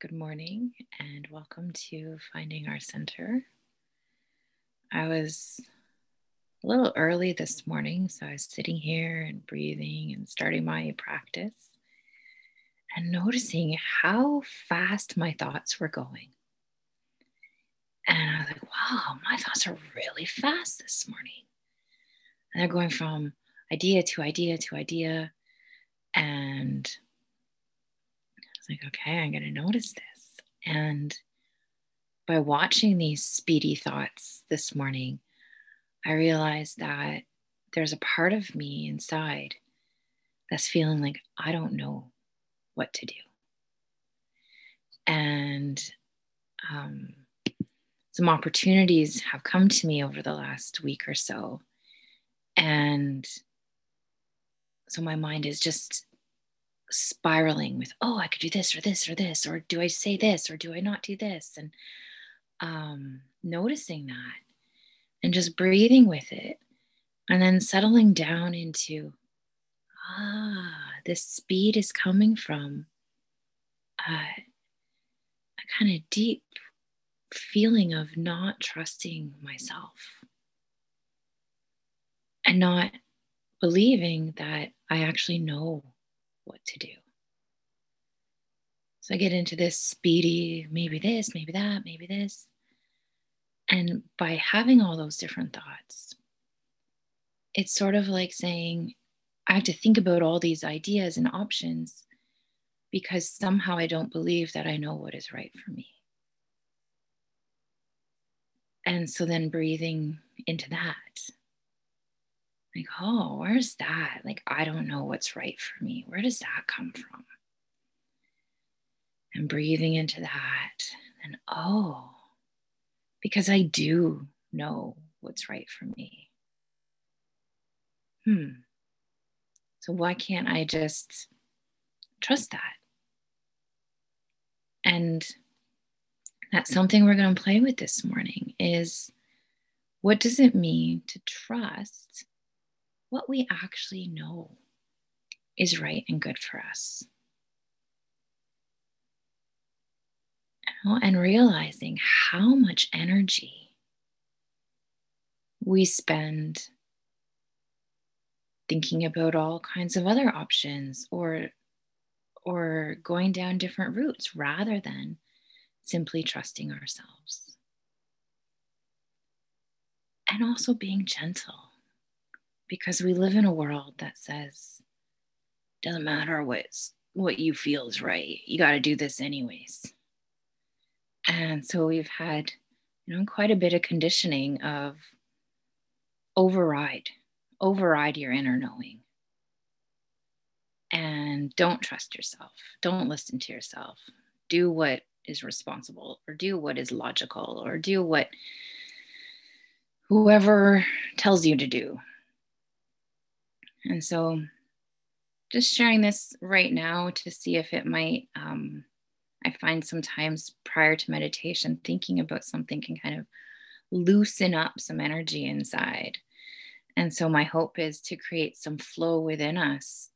good morning and welcome to Finding Our Center. I was a little early this morning, so I was sitting here and breathing and starting my practice and noticing how fast my thoughts were going. And I was like, wow, my thoughts are really fast this morning. And they're going from idea to idea to idea. And like, okay, I'm going to notice this. And by watching these speedy thoughts this morning, I realized that there's a part of me inside that's feeling like I don't know what to do. And um, some opportunities have come to me over the last week or so. And so my mind is just spiraling with, oh, I could do this or this or this, or do I say this or do I not do this? And um, noticing that and just breathing with it and then settling down into, ah, this speed is coming from uh, a kind of deep feeling of not trusting myself and not believing that I actually know what to do. So I get into this speedy, maybe this, maybe that, maybe this. And by having all those different thoughts, it's sort of like saying, I have to think about all these ideas and options because somehow I don't believe that I know what is right for me. And so then breathing into that like, oh, where's that? Like, I don't know what's right for me. Where does that come from? And breathing into that. And oh, because I do know what's right for me. Hmm. So why can't I just trust that? And that's something we're going to play with this morning is what does it mean to trust what we actually know is right and good for us. And realizing how much energy we spend thinking about all kinds of other options or or going down different routes rather than simply trusting ourselves. And also being gentle because we live in a world that says doesn't matter what's what you feel is right you got to do this anyways. And so we've had you know quite a bit of conditioning of override override your inner knowing. And don't trust yourself. Don't listen to yourself. Do what is responsible or do what is logical or do what whoever tells you to do and so, just sharing this right now to see if it might, um, I find sometimes prior to meditation, thinking about something can kind of loosen up some energy inside. And so, my hope is to create some flow within us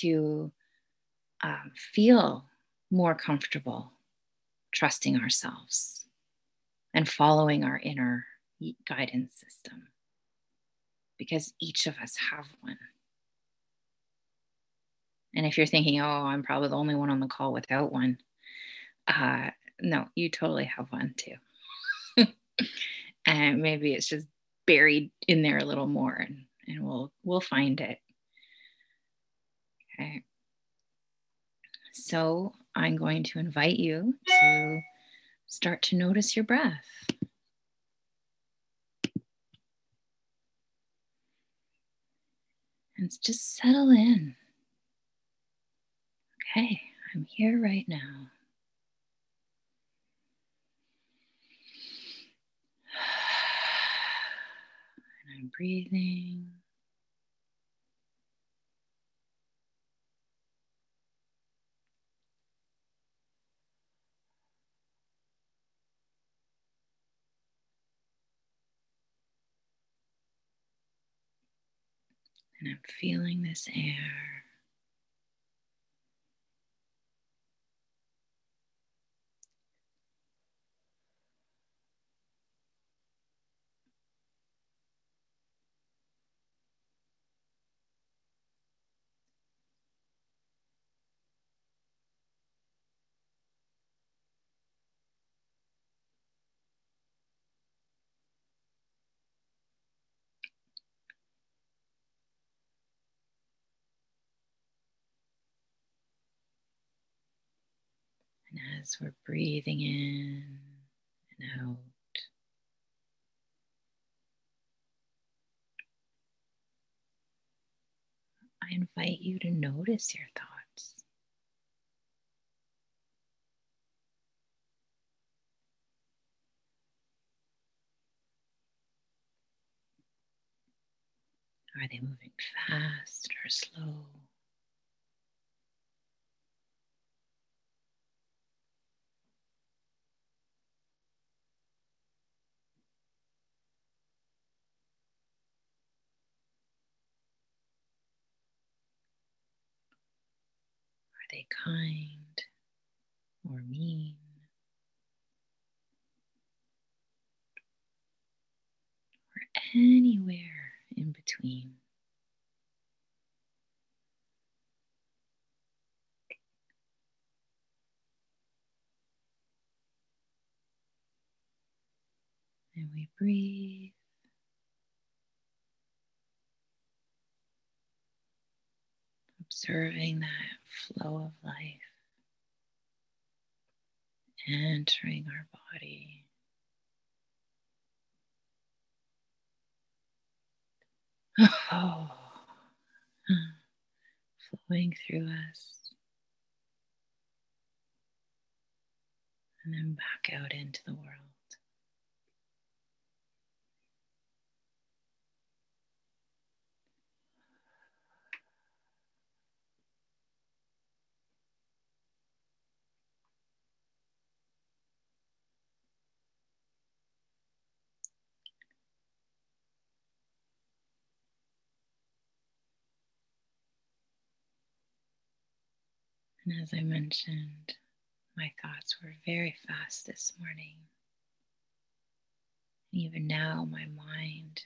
to um, feel more comfortable trusting ourselves and following our inner guidance system because each of us have one. And if you're thinking, oh, I'm probably the only one on the call without one, uh, no, you totally have one too. and maybe it's just buried in there a little more and, and we'll we'll find it. Okay. So I'm going to invite you to start to notice your breath. and just settle in. Okay, I'm here right now. And I'm breathing. And I'm feeling this air. As we're breathing in and out. I invite you to notice your thoughts. Are they moving fast or slow? Are they kind or mean? Or anywhere in between? And we breathe. Observing that flow of life entering our body. Oh, flowing through us and then back out into the world. And as I mentioned, my thoughts were very fast this morning. And Even now, my mind,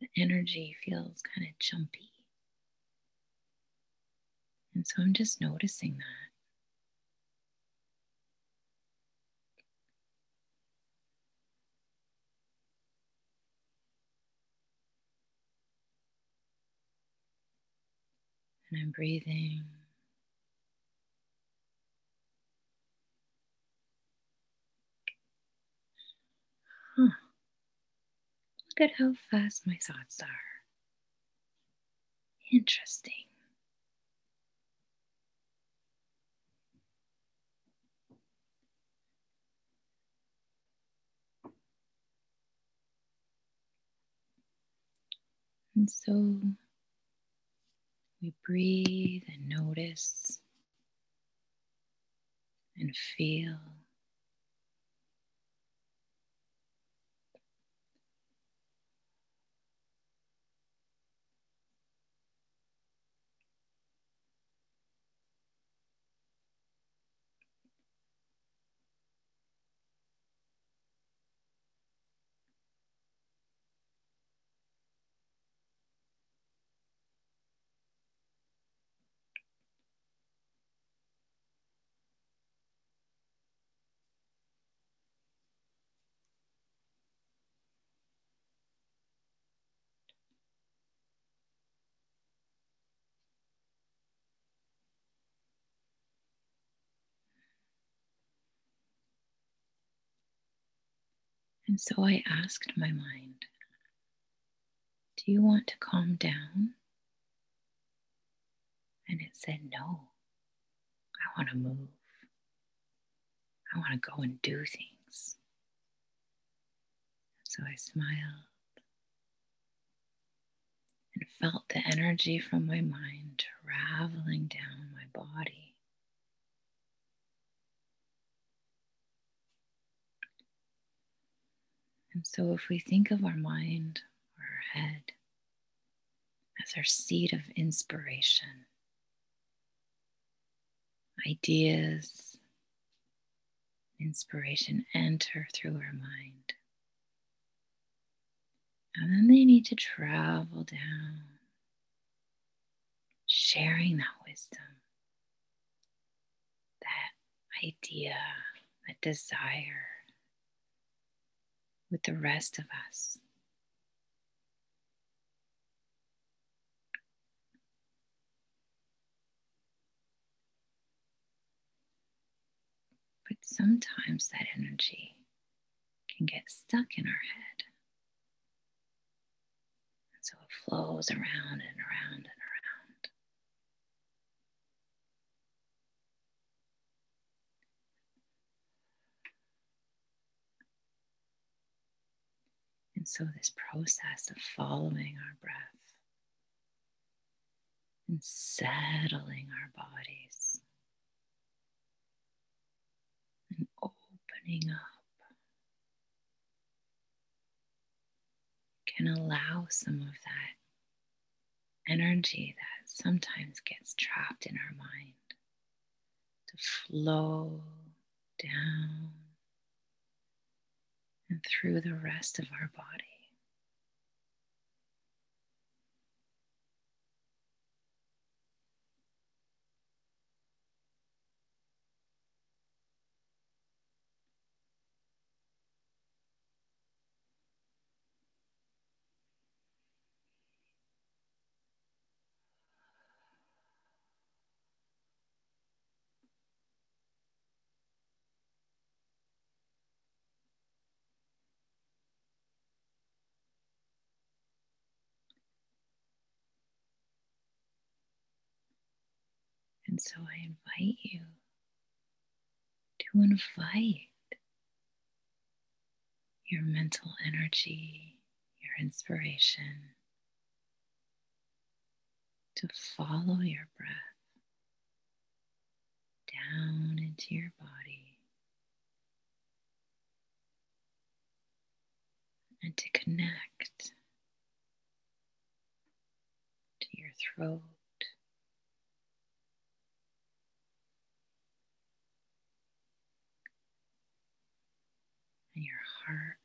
the energy feels kind of jumpy. And so I'm just noticing that. And I'm breathing. Look at how fast my thoughts are. Interesting. And so we breathe and notice and feel. And so I asked my mind, Do you want to calm down? And it said, No, I want to move. I want to go and do things. So I smiled and felt the energy from my mind traveling down my body. And so, if we think of our mind or our head as our seat of inspiration, ideas, inspiration enter through our mind. And then they need to travel down, sharing that wisdom, that idea, that desire with the rest of us. But sometimes that energy can get stuck in our head. And so it flows around and around and around. And so, this process of following our breath and settling our bodies and opening up can allow some of that energy that sometimes gets trapped in our mind to flow down and through the rest of our body. And so I invite you to invite your mental energy, your inspiration to follow your breath down into your body and to connect to your throat. and your heart.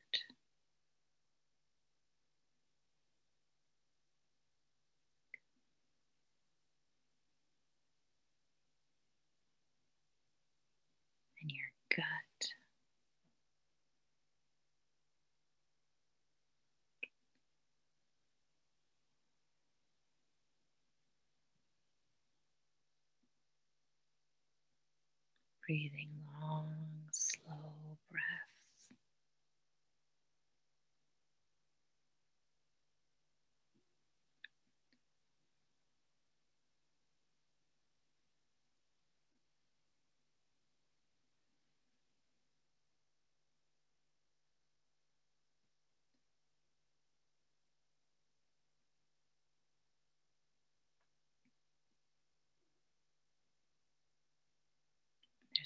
And your gut. Breathing long, slow breaths.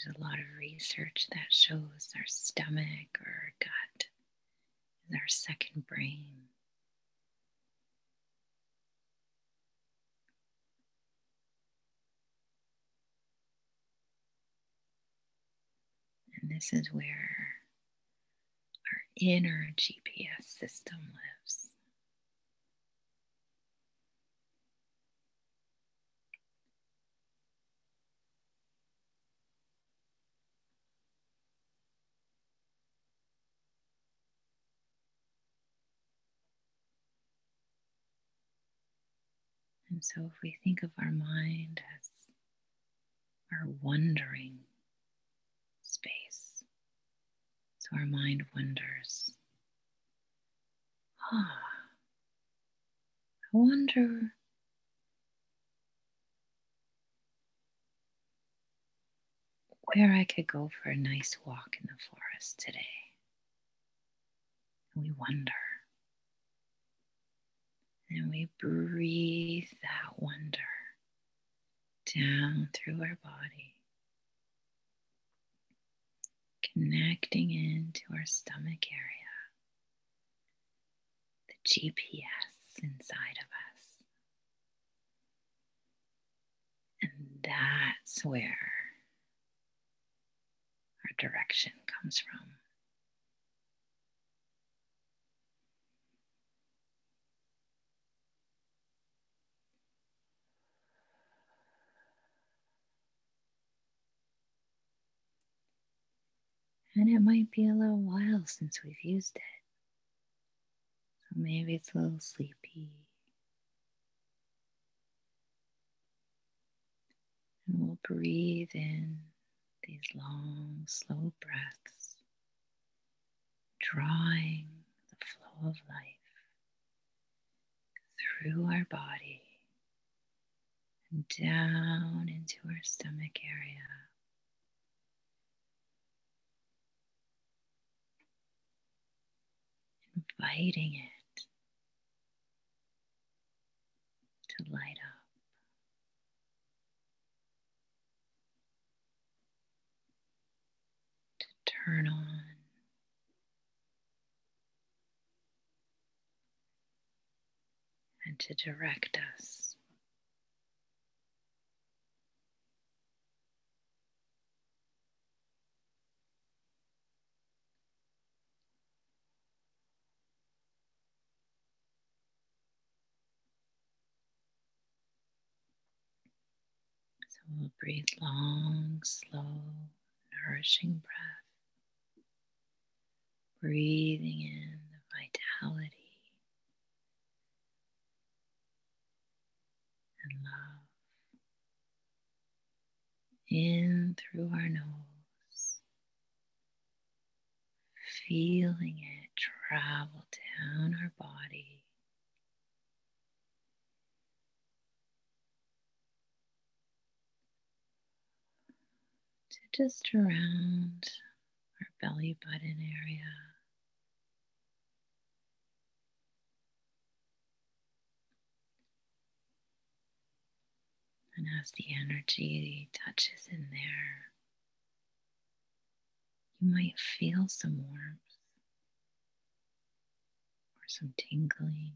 There's a lot of research that shows our stomach or our gut is our second brain. And this is where our inner GPS system lives. And so, if we think of our mind as our wondering space, so our mind wonders, ah, I wonder where I could go for a nice walk in the forest today. We wonder. And we breathe that wonder down through our body, connecting into our stomach area, the GPS inside of us. And that's where our direction comes from. And it might be a little while since we've used it. So maybe it's a little sleepy. And we'll breathe in these long, slow breaths, drawing the flow of life through our body and down into our stomach area. Inviting it to light up. To turn on. And to direct us. So we'll breathe long, slow, nourishing breath, breathing in the vitality and love. In through our nose, feeling it travel down our body just around our belly button area. And as the energy touches in there, you might feel some warmth or some tingling.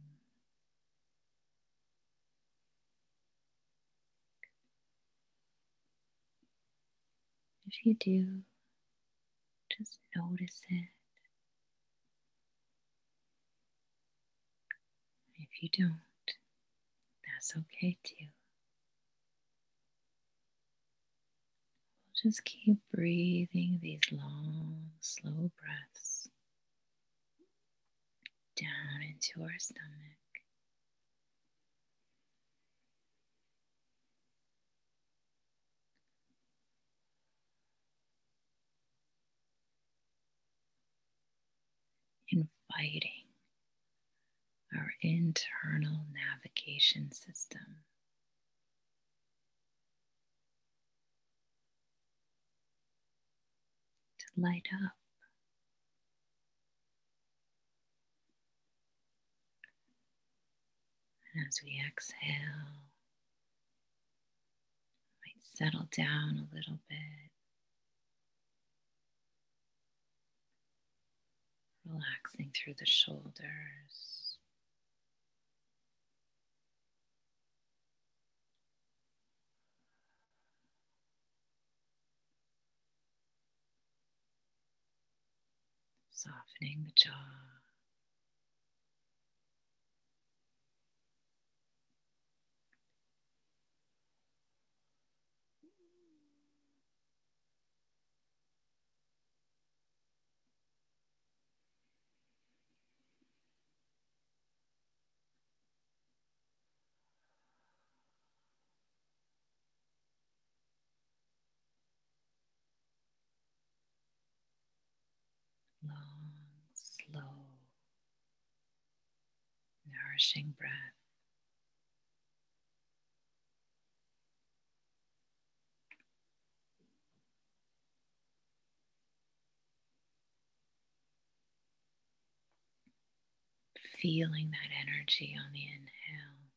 If you do, just notice it. If you don't, that's okay too. We'll just keep breathing these long, slow breaths down into our stomach. Inviting our internal navigation system to light up. And as we exhale, might settle down a little bit. Relaxing through the shoulders. Softening the jaw. long, slow, nourishing breath. Feeling that energy on the inhale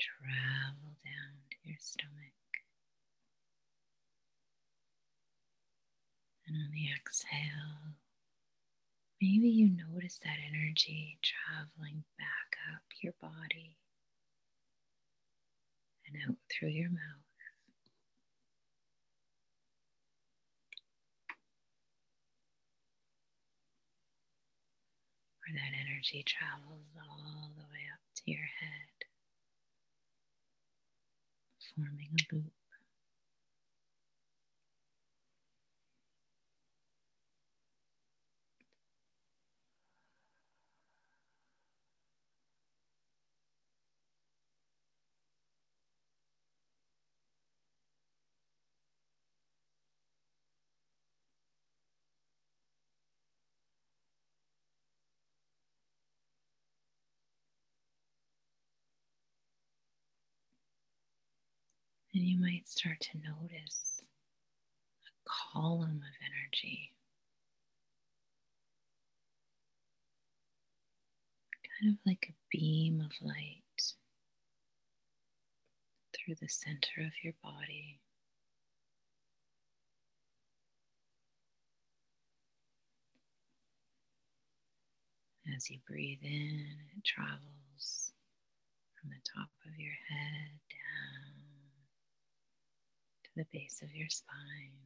travel down to your stomach. And on the exhale, maybe you notice that energy traveling back up your body and out through your mouth. Where that energy travels all the way up to your head, forming a loop. And you might start to notice a column of energy. Kind of like a beam of light through the center of your body. As you breathe in, it travels from the top of your head down to the base of your spine.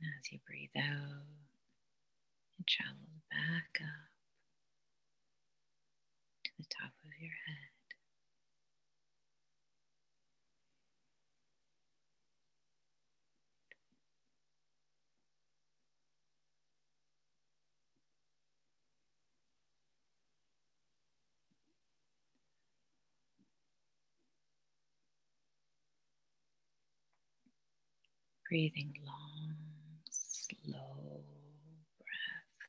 And as you breathe out, it travels back up to the top of your head. Breathing long, slow breaths.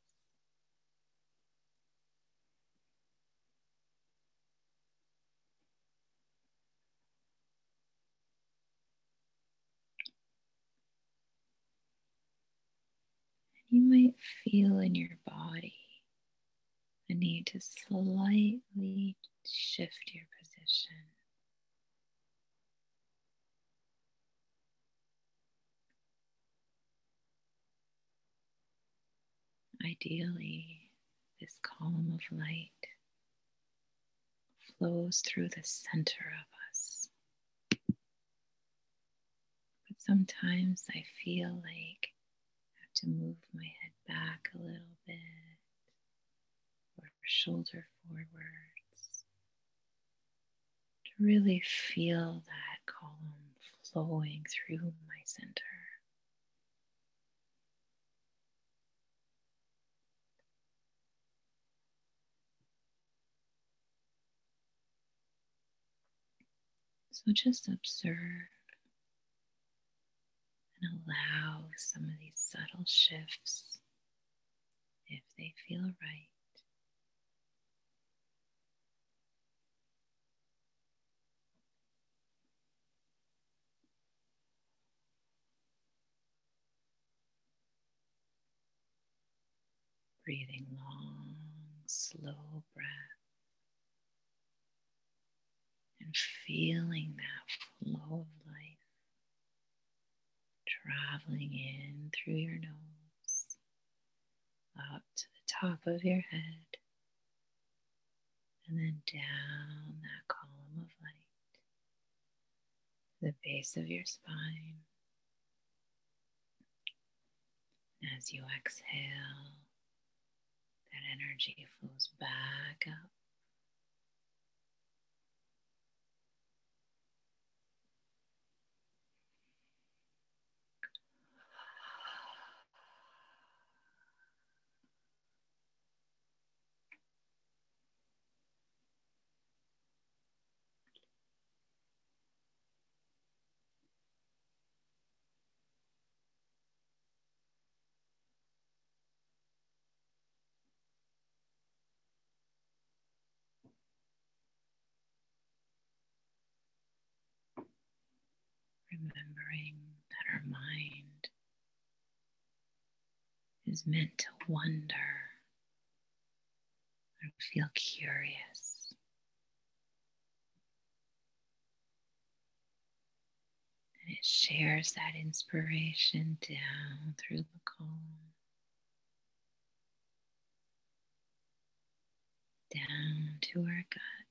You might feel in your body the need to slightly shift your position. Ideally, this column of light flows through the center of us. But sometimes I feel like I have to move my head back a little bit or shoulder forwards to really feel that column flowing through my center. So just observe and allow some of these subtle shifts if they feel right. Breathing long, slow breath and feeling that flow of life traveling in through your nose up to the top of your head and then down that column of light the base of your spine. As you exhale, that energy flows back up remembering that our mind is meant to wonder or feel curious. And it shares that inspiration down through the column, down to our gut.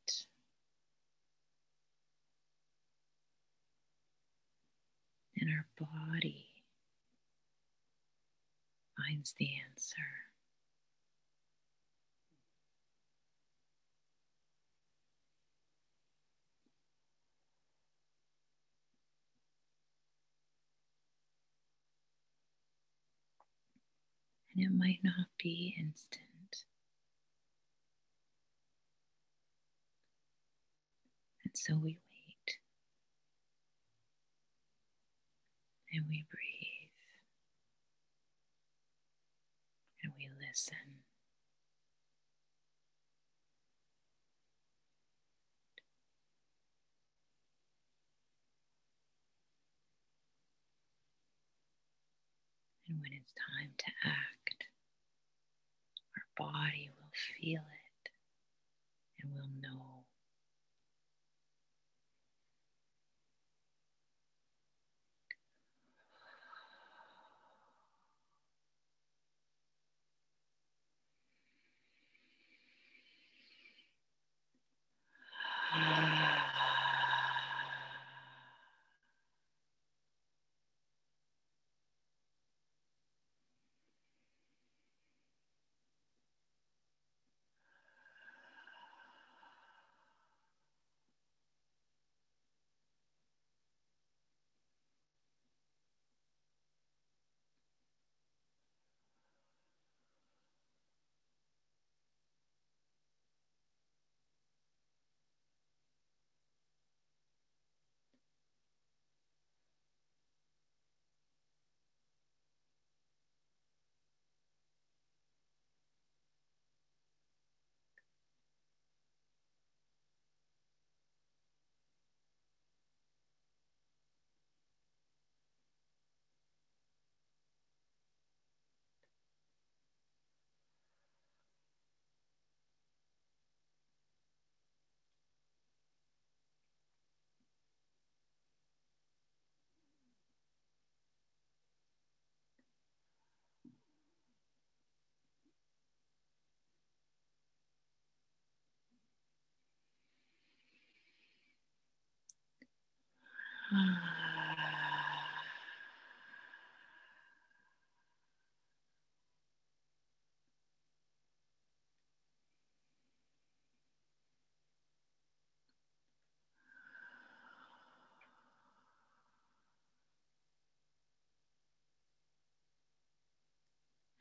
And our body finds the answer. And it might not be instant. And so we and we breathe and we listen. And when it's time to act, our body will feel it.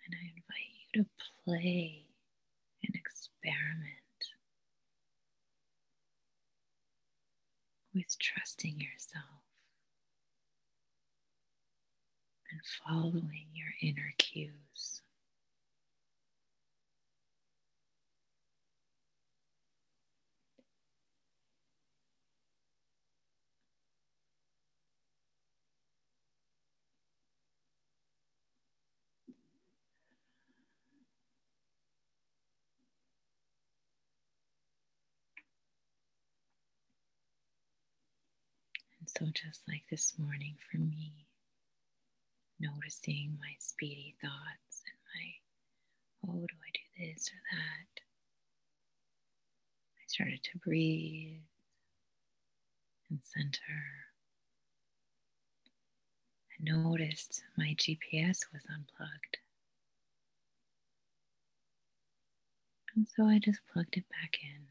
And I invite you to play and experiment with trusting yourself and following your inner cues. So, just like this morning for me, noticing my speedy thoughts and my, oh, do I do this or that? I started to breathe and center. I noticed my GPS was unplugged. And so I just plugged it back in.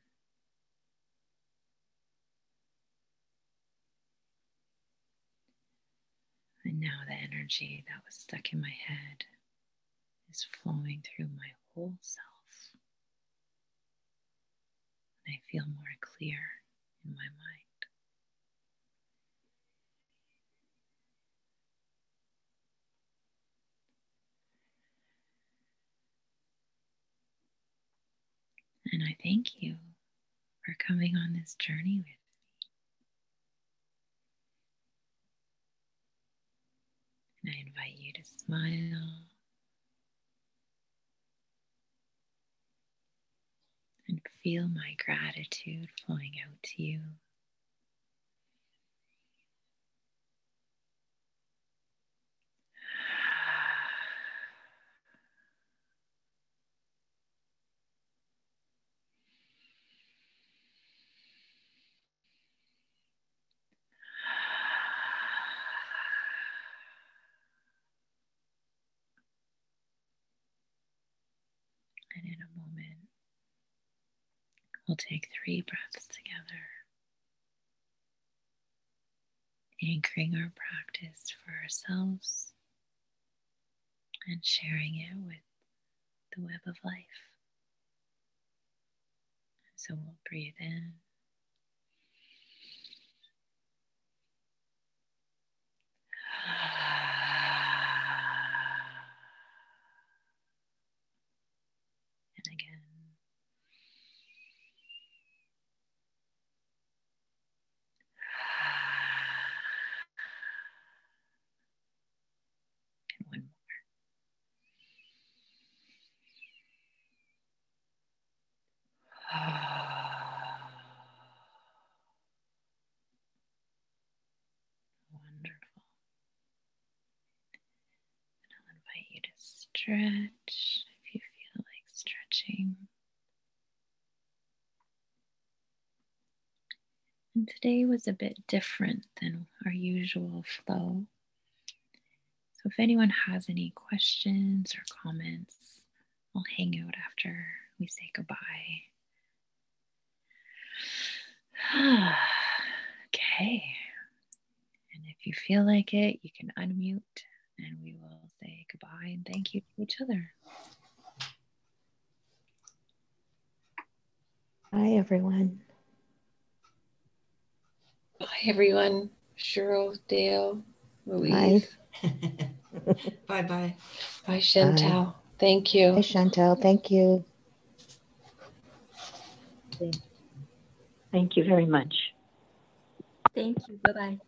And now the energy that was stuck in my head is flowing through my whole self. And I feel more clear in my mind. And I thank you for coming on this journey with And I invite you to smile and feel my gratitude flowing out to you. And in a moment, we'll take three breaths together, anchoring our practice for ourselves and sharing it with the web of life. So we'll breathe in. And again. And one more. Stretch if you feel like stretching. And today was a bit different than our usual flow. So, if anyone has any questions or comments, I'll hang out after we say goodbye. okay. And if you feel like it, you can unmute and we will say goodbye and thank you to each other. Bye, everyone. Bye, everyone. Cheryl, Dale, Louise. bye bye. Bye, Chantel. Bye. Thank you. Bye, Chantal. Thank you. Thank you very much. Thank you. Bye bye.